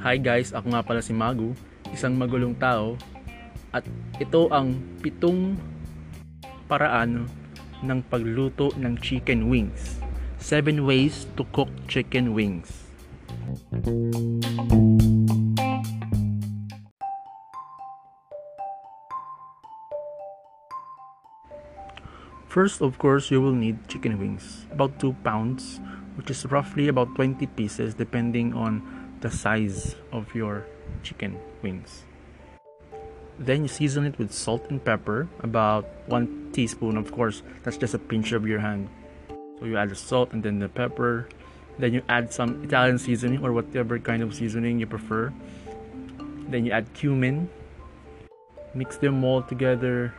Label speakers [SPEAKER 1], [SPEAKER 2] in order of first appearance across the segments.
[SPEAKER 1] Hi guys, ako nga pala si Magu, isang magulong tao at ito ang pitong paraan ng pagluto ng chicken wings. 7 ways to cook chicken wings. First, of course, you will need chicken wings, about 2 pounds, which is roughly about 20 pieces depending on the size of your chicken wings. Then you season it with salt and pepper, about 1 teaspoon, of course, that's just a pinch of your hand. So you add the salt and then the pepper. Then you add some Italian seasoning or whatever kind of seasoning you prefer. Then you add cumin. Mix them all together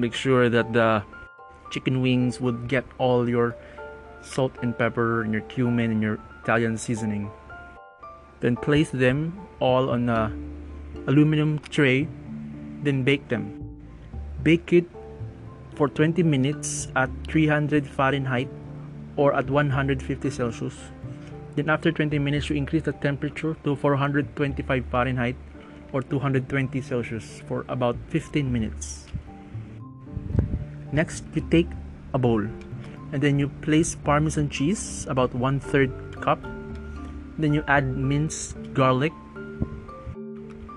[SPEAKER 1] make sure that the chicken wings would get all your salt and pepper and your cumin and your Italian seasoning. Then place them all on a aluminum tray, then bake them. Bake it for 20 minutes at 300 Fahrenheit or at 150 Celsius. Then after 20 minutes, you increase the temperature to 425 Fahrenheit or 220 Celsius for about 15 minutes. Next, you take a bowl and then you place parmesan cheese about one third cup. Then you add minced garlic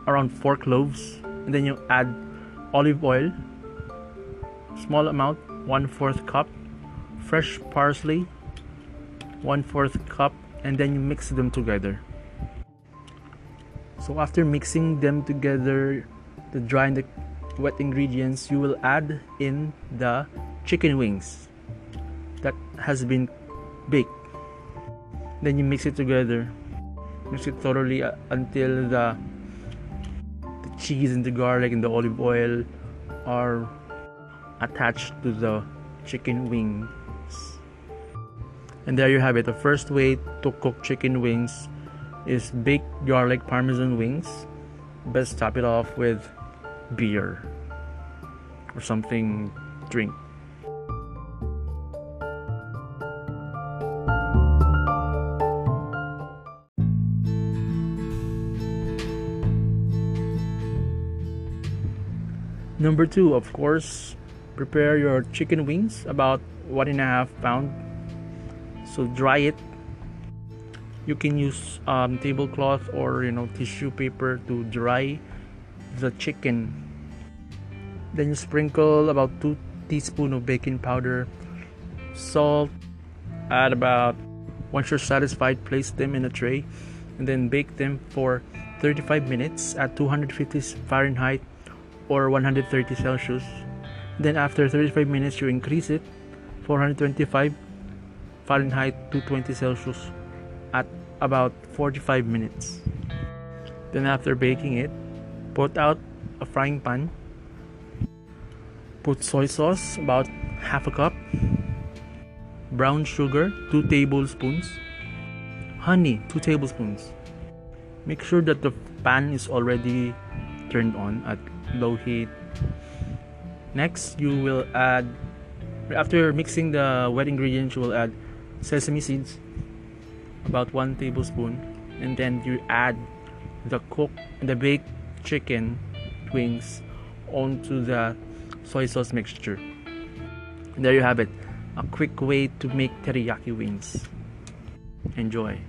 [SPEAKER 1] around four cloves, and then you add olive oil, small amount, one fourth cup, fresh parsley, one fourth cup, and then you mix them together. So after mixing them together, the dry and the wet ingredients, you will add in the chicken wings that has been baked. Then you mix it together. Mix it thoroughly uh, until the the cheese and the garlic and the olive oil are attached to the chicken wings. And there you have it. The first way to cook chicken wings is baked garlic parmesan wings. Best top it off with beer or something drink. Number two, of course, prepare your chicken wings about one and a half pound. So dry it. You can use um, tablecloth or you know tissue paper to dry the chicken. Then you sprinkle about 2 teaspoons of baking powder, salt, add about once you're satisfied, place them in a tray and then bake them for 35 minutes at 250 Fahrenheit or 130 Celsius. Then after 35 minutes you increase it 425 Fahrenheit to 20 Celsius at about 45 minutes. Then after baking it, Put out a frying pan. Put soy sauce, about half a cup. Brown sugar, 2 tablespoons. Honey, 2 tablespoons. Make sure that the pan is already turned on at low heat. Next, you will add, after mixing the wet ingredients, you will add sesame seeds, about 1 tablespoon. And then you add the cooked, the baked chicken wings onto the soy sauce mixture. There you have it a quick way to make teriyaki wings. Enjoy.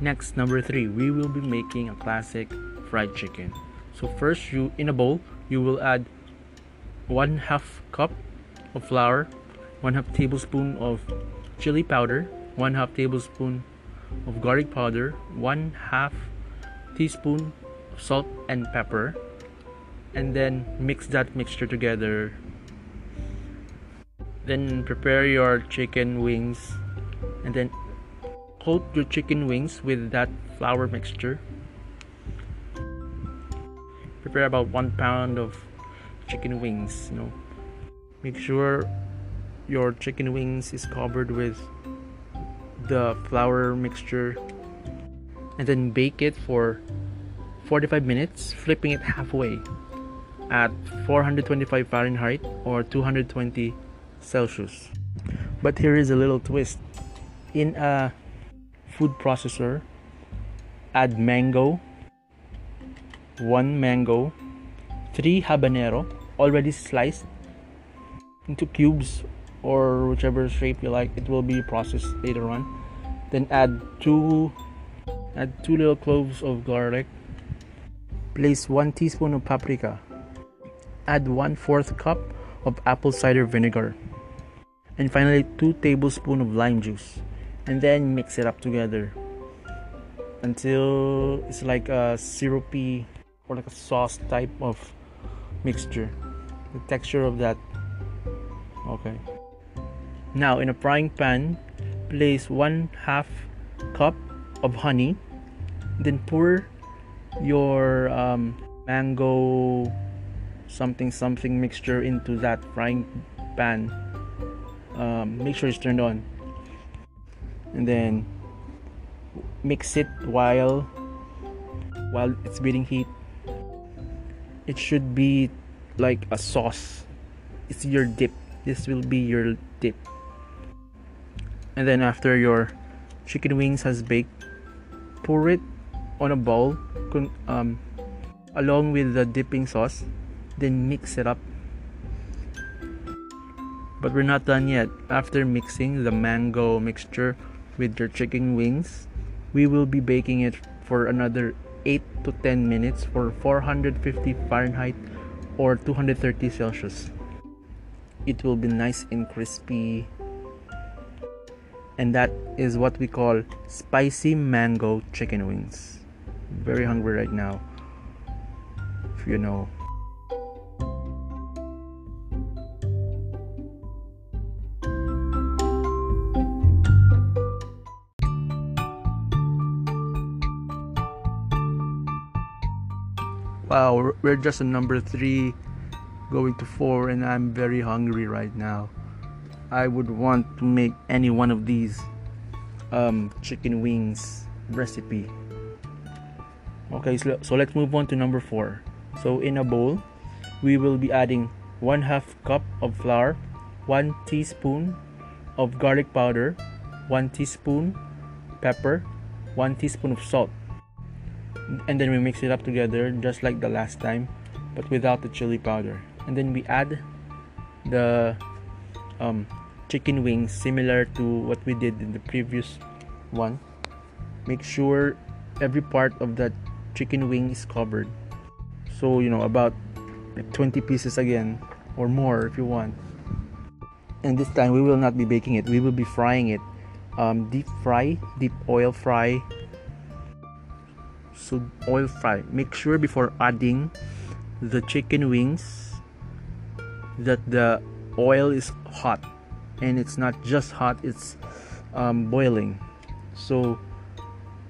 [SPEAKER 1] Next, number three, we will be making a classic fried chicken. So first, you in a bowl, you will add one half cup of flour, one half tablespoon of chili powder, one half tablespoon of garlic powder, one half teaspoon of salt and pepper, and then mix that mixture together. Then prepare your chicken wings and then coat your chicken wings with that flour mixture prepare about one pound of chicken wings you know make sure your chicken wings is covered with the flour mixture. And then bake it for 45 minutes flipping it halfway at 425 Fahrenheit or 220 Celsius. But here is a little twist. In a food processor add mango one mango three habanero already sliced into cubes or whichever shape you like it will be processed later on. Then add two add two little cloves of garlic. Place one teaspoon of paprika. Add one fourth cup of apple cider vinegar. And finally 2 tablespoons of lime juice. And then mix it up together until it's like a syrupy or like a sauce type of mixture. The texture of that okay. Now in a frying pan place one half cup of honey then pour your um, mango something something mixture into that frying pan. Um, make sure it's turned on. And then mix it while while it's beating heat. It should be like a sauce. It's your dip this will be your dip and then after your chicken wings has baked pour it on a bowl um, along with the dipping sauce then mix it up but we're not done yet. After mixing the mango mixture with your chicken wings, we will be baking it for another 8 to 10 minutes for 450 Fahrenheit or 230 Celsius. It will be nice and crispy. And that is what we call spicy mango chicken wings. Very hungry right now. If you know. Wow, we're just on number three, going to four, and I'm very hungry right now. I would want to make any one of these um, chicken wings recipe. Okay, so, so let's move on to number four. So in a bowl, we will be adding one half cup of flour, one teaspoon of garlic powder, one teaspoon pepper, one teaspoon of salt and then we mix it up together just like the last time but without the chili powder and then we add the um, chicken wings similar to what we did in the previous one. Make sure every part of that chicken wing is covered. So you know about like 20 pieces again or more if you want. And this time we will not be baking it. We will be frying it. Um, deep fry deep oil fry. So oil fry. Make sure before adding the chicken wings that the oil is hot. And it's not just hot it's um, boiling. So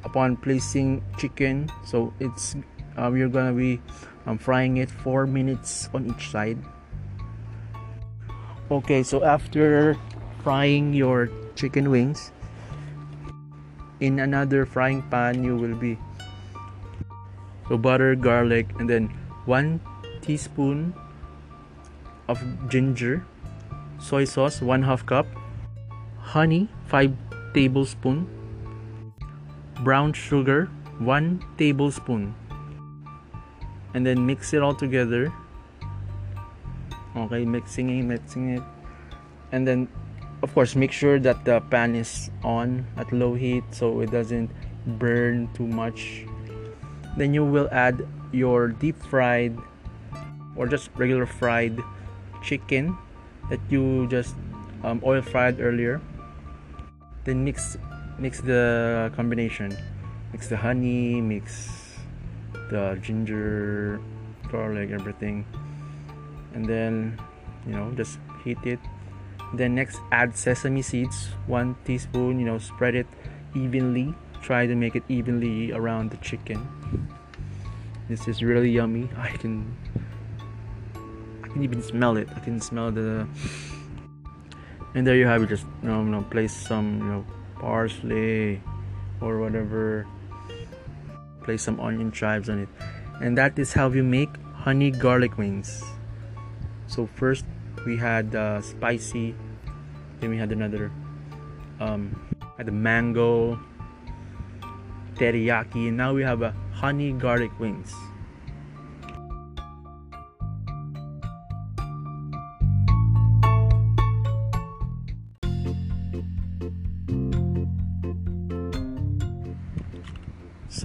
[SPEAKER 1] upon placing chicken so it's uh, we're gonna be um, frying it four minutes on each side. Okay so after frying your chicken wings in another frying pan you will be so butter garlic and then one teaspoon of ginger soy sauce one half cup honey 5 tablespoon brown sugar 1 tablespoon. And then mix it all together. Okay mixing it mixing it. And then of course make sure that the pan is on at low heat so it doesn't burn too much. Then you will add your deep fried or just regular fried chicken that you just um, oil fried earlier. Then mix mix the combination. Mix the honey mix the ginger garlic everything. And then you know just heat it. Then next add sesame seeds one teaspoon you know spread it evenly. Try to make it evenly around the chicken. This is really yummy. I can can even smell it. I can smell the and there you have it just you know, you know place some you know parsley or whatever. Place some onion chives on it. And that is how we make honey garlic wings. So first we had uh, spicy then we had another um, had the mango teriyaki and now we have a honey garlic wings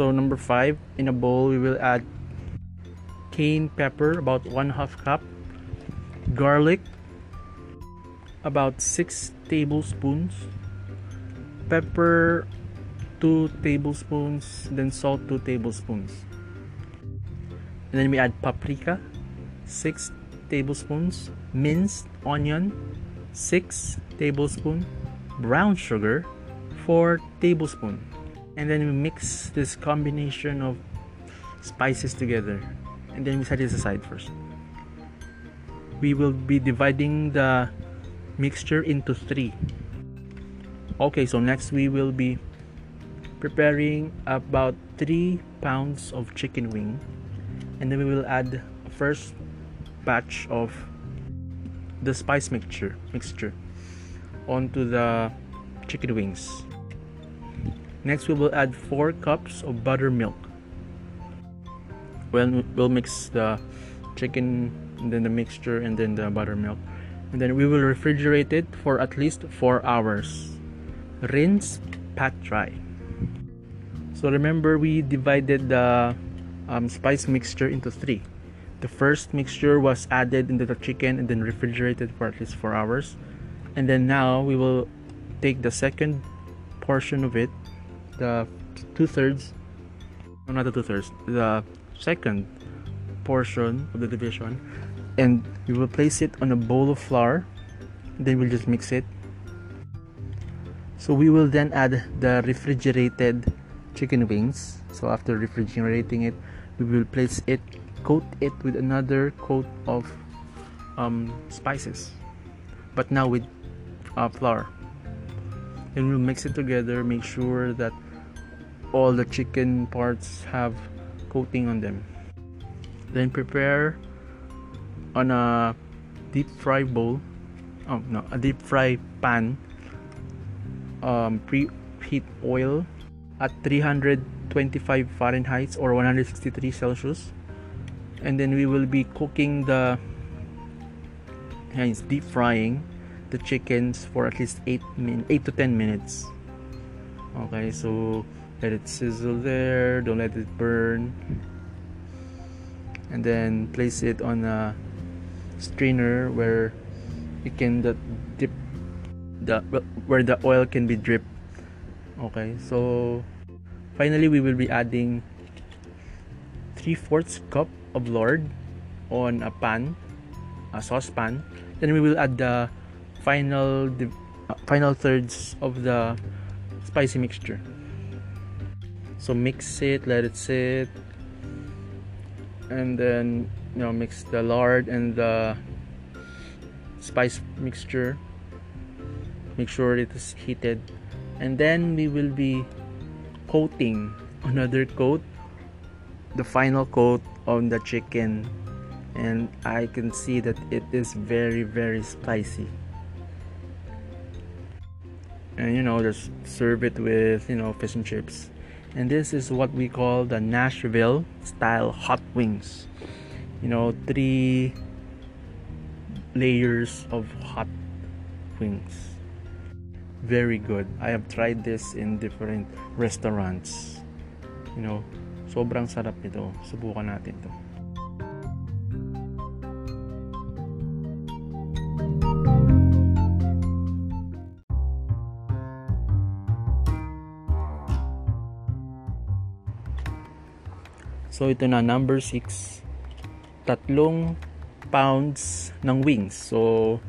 [SPEAKER 1] So number five, in a bowl we will add cayenne pepper, about one half cup, garlic, about six tablespoons, pepper, two tablespoons, then salt, two tablespoons. And then we add paprika, six tablespoons, minced onion, six tablespoons, brown sugar, four tablespoons and then we mix this combination of spices together. And then we set it aside first. We will be dividing the mixture into three. Okay so next we will be preparing about three pounds of chicken wing. And then we will add first batch of the spice mixture mixture onto the chicken wings Next, we will add 4 cups of buttermilk. Well, we'll mix the chicken, and then the mixture, and then the buttermilk. And then we will refrigerate it for at least 4 hours. Rinse, pat dry. So remember, we divided the um, spice mixture into three. The first mixture was added into the chicken and then refrigerated for at least 4 hours. And then now we will take the second portion of it the two thirds, no, not the two thirds, the second portion of the division, and we will place it on a bowl of flour. Then we'll just mix it. So we will then add the refrigerated chicken wings. So after refrigerating it, we will place it, coat it with another coat of um, spices, but now with uh, flour. Then we'll mix it together. Make sure that all the chicken parts have coating on them. Then prepare on a deep fry bowl oh no a deep fry pan um, preheat oil at 325 Fahrenheit or 163 Celsius. And then we will be cooking the hence deep frying the chickens for at least 8 min 8 to 10 minutes. Okay so let it sizzle there don't let it burn. And then place it on a strainer where you can dip the where the oil can be dripped. Okay so finally we will be adding 3 fourths cup of lard on a pan a saucepan. Then we will add the final the uh, final thirds of the spicy mixture so mix it let it sit. And then you know mix the lard and the spice mixture. Make sure it is heated. And then we will be coating another coat the final coat on the chicken. And I can see that it is very very spicy. And you know just serve it with you know fish and chips and this is what we call the Nashville style hot wings. You know, three layers of hot wings. Very good. I have tried this in different restaurants. You know, sobrang sarap nito. Subukan natin to. So ito na number 6. Tatlong pounds ng wings. So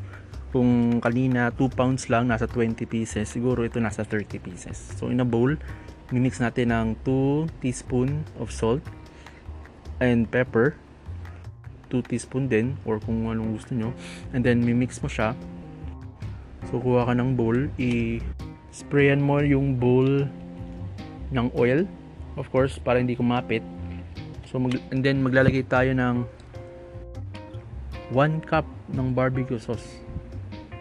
[SPEAKER 1] kung kanina 2 pounds lang nasa 20 pieces, siguro ito nasa 30 pieces. So in a bowl, mix natin ng 2 teaspoon of salt and pepper. 2 teaspoon din or kung anong gusto nyo. And then mimix mo siya. So kuha ka ng bowl, i sprayan mo yung bowl ng oil of course para hindi kumapit so mag, and then maglalagay tayo ng 1 cup ng barbecue sauce.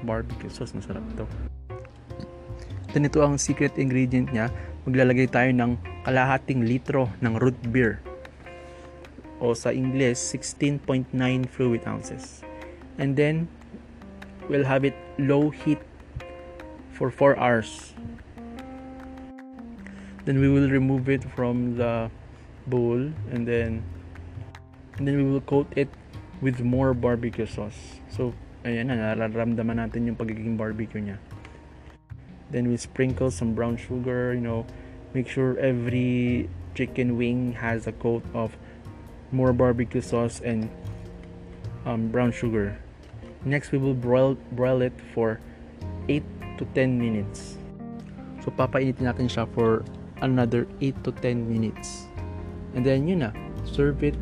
[SPEAKER 1] Barbecue sauce masarap ito then ito ang secret ingredient niya. Maglalagay tayo ng kalahating litro ng root beer. O sa English 16.9 fluid ounces. And then we'll have it low heat for 4 hours. Then we will remove it from the bowl and then and then we will coat it with more barbecue sauce. So ayan na nararamdaman natin yung pagiging barbecue niya. Then we sprinkle some brown sugar, you know, make sure every chicken wing has a coat of more barbecue sauce and um, brown sugar. Next, we will broil, broil it for 8 to 10 minutes. So papainitin natin siya for another 8 to 10 minutes. And then yun na, serve it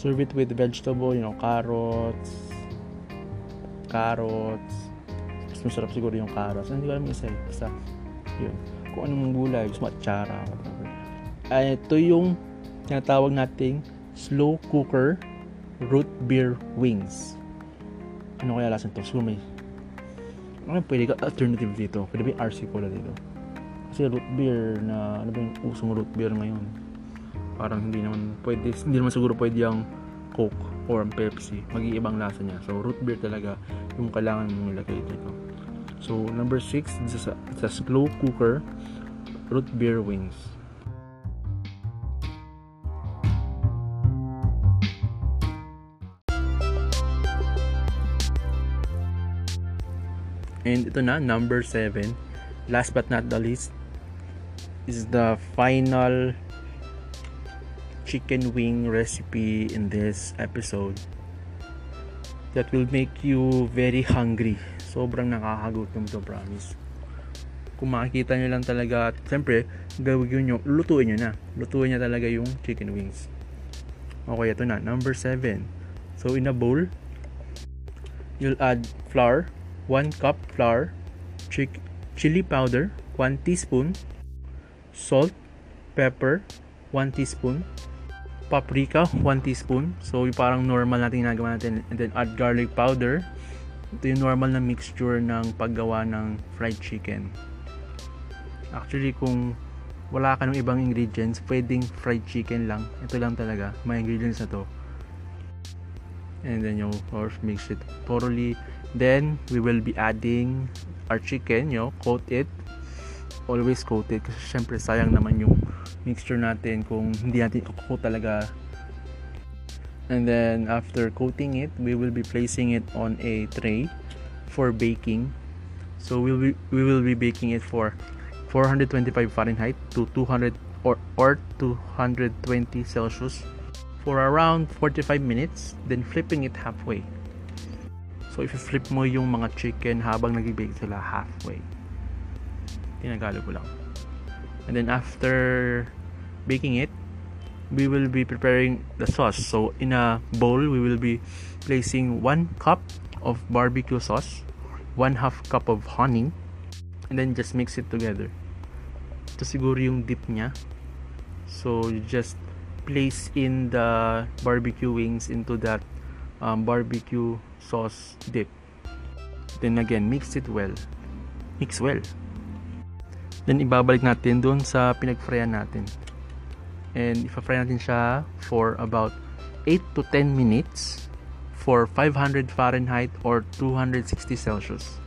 [SPEAKER 1] serve it with vegetable, you know, carrots, carrots. Mas masarap siguro yung carrots. Hindi ko alam isa. Basta, yun. Kung anong gulay, gusto matsara, whatever. Uh, ito yung tinatawag nating slow cooker root beer wings. Ano kaya lasan to? May ano pwede ka alternative dito? Pwede ba RC Cola dito? Kasi root beer na, ano ba yung usong root beer ngayon? Parang hindi naman pwede, hindi naman siguro pwede yung Coke or Pepsi. Mag-iibang lasa niya. So, root beer talaga yung kailangan mong ilagay dito. So, number 6, it's a, it's a slow cooker root beer wings. And ito na, number 7. Last but not the least is the final chicken wing recipe in this episode that will make you very hungry. Sobrang nakakagutom to, promise. Kung makikita nyo lang talaga, siyempre, gawin nyo, lutuin nyo na. Lutuin nyo talaga yung chicken wings. Okay, ito na. Number 7. So, in a bowl, you'll add flour, 1 cup flour, chick, chili powder, 1 teaspoon, salt, pepper, 1 teaspoon, paprika, 1 teaspoon. So, yung parang normal natin ginagawa natin. And then, add garlic powder. Ito yung normal na mixture ng paggawa ng fried chicken. Actually, kung wala ka ng ibang ingredients, pwedeng fried chicken lang. Ito lang talaga, may ingredients na to. And then, you of mix it thoroughly Then, we will be adding our chicken, yo, coat it. Always coat it kasi syempre sayang naman yung mixture natin kung hindi natin i-coat talaga. And then, after coating it, we will be placing it on a tray for baking. So, we will, we will be baking it for 425 Fahrenheit to 200 or, or 220 Celsius for around 45 minutes, then flipping it halfway. So, if flip mo yung mga chicken habang nag-bake sila halfway. Tinagalog ko lang. And then, after baking it, we will be preparing the sauce. So, in a bowl, we will be placing 1 cup of barbecue sauce, 1 half cup of honey, and then just mix it together. Ito siguro yung dip niya. So, you just place in the barbecue wings into that um, barbecue sauce dip. Then again, mix it well. Mix well. Then ibabalik natin doon sa pinag-fryan natin. And ipa-fry natin siya for about 8 to 10 minutes for 500 Fahrenheit or 260 Celsius.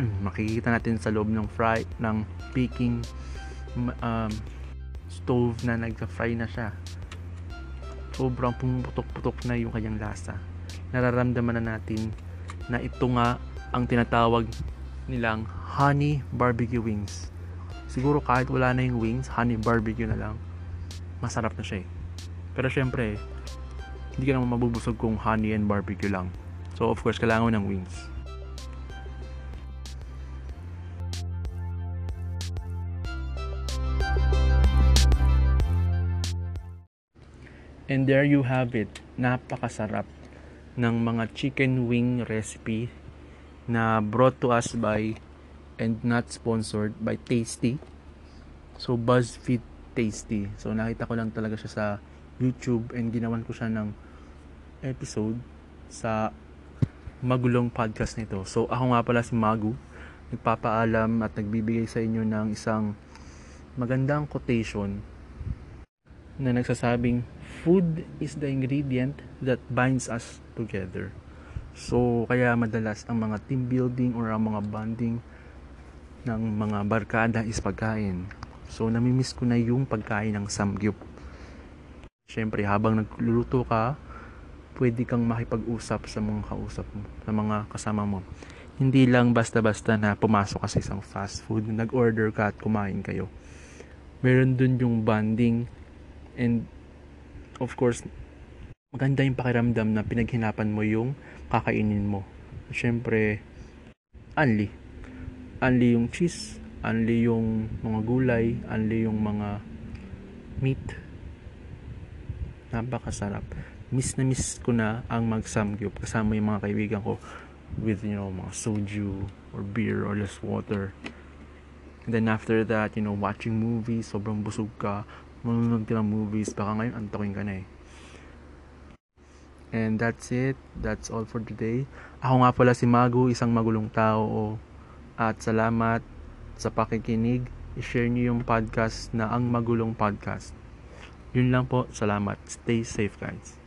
[SPEAKER 1] Mm, makikita natin sa loob ng fry ng baking um, stove na nagka-fry na siya sobrang pumuputok-putok na yung kanyang lasa. Nararamdaman na natin na ito nga ang tinatawag nilang honey barbecue wings. Siguro kahit wala na yung wings, honey barbecue na lang. Masarap na siya eh. Pero syempre, hindi ka naman mabubusog kung honey and barbecue lang. So of course, kailangan mo ng wings. And there you have it. Napakasarap ng mga chicken wing recipe na brought to us by and not sponsored by Tasty. So BuzzFeed Tasty. So nakita ko lang talaga siya sa YouTube and ginawan ko siya ng episode sa magulong podcast nito. So ako nga pala si Magu, nagpapaalam at nagbibigay sa inyo ng isang magandang quotation na nagsasabing food is the ingredient that binds us together. So kaya madalas ang mga team building or ang mga bonding ng mga barkada is pagkain. So namimiss ko na yung pagkain ng samgyup. Siyempre habang nagluluto ka, pwede kang makipag-usap sa mga kausap mo, sa mga kasama mo. Hindi lang basta-basta na pumasok ka sa isang fast food, nag-order ka at kumain kayo. Meron dun yung bonding and of course, maganda yung pakiramdam na pinaghinapan mo yung kakainin mo. Siyempre, only. Only yung cheese, only yung mga gulay, only yung mga meat. Napakasarap. Miss na miss ko na ang mag samgyup kasama yung mga kaibigan ko with you know mga soju or beer or less water. And then after that you know watching movies. Sobrang busog ka. Manonood ka ng movies. Baka ngayon antokin ka na eh and that's it. That's all for today. Ako nga pala si Magu isang magulong tao. At salamat sa pakikinig. I-share niyo yung podcast na ang magulong podcast. Yun lang po. Salamat. Stay safe guys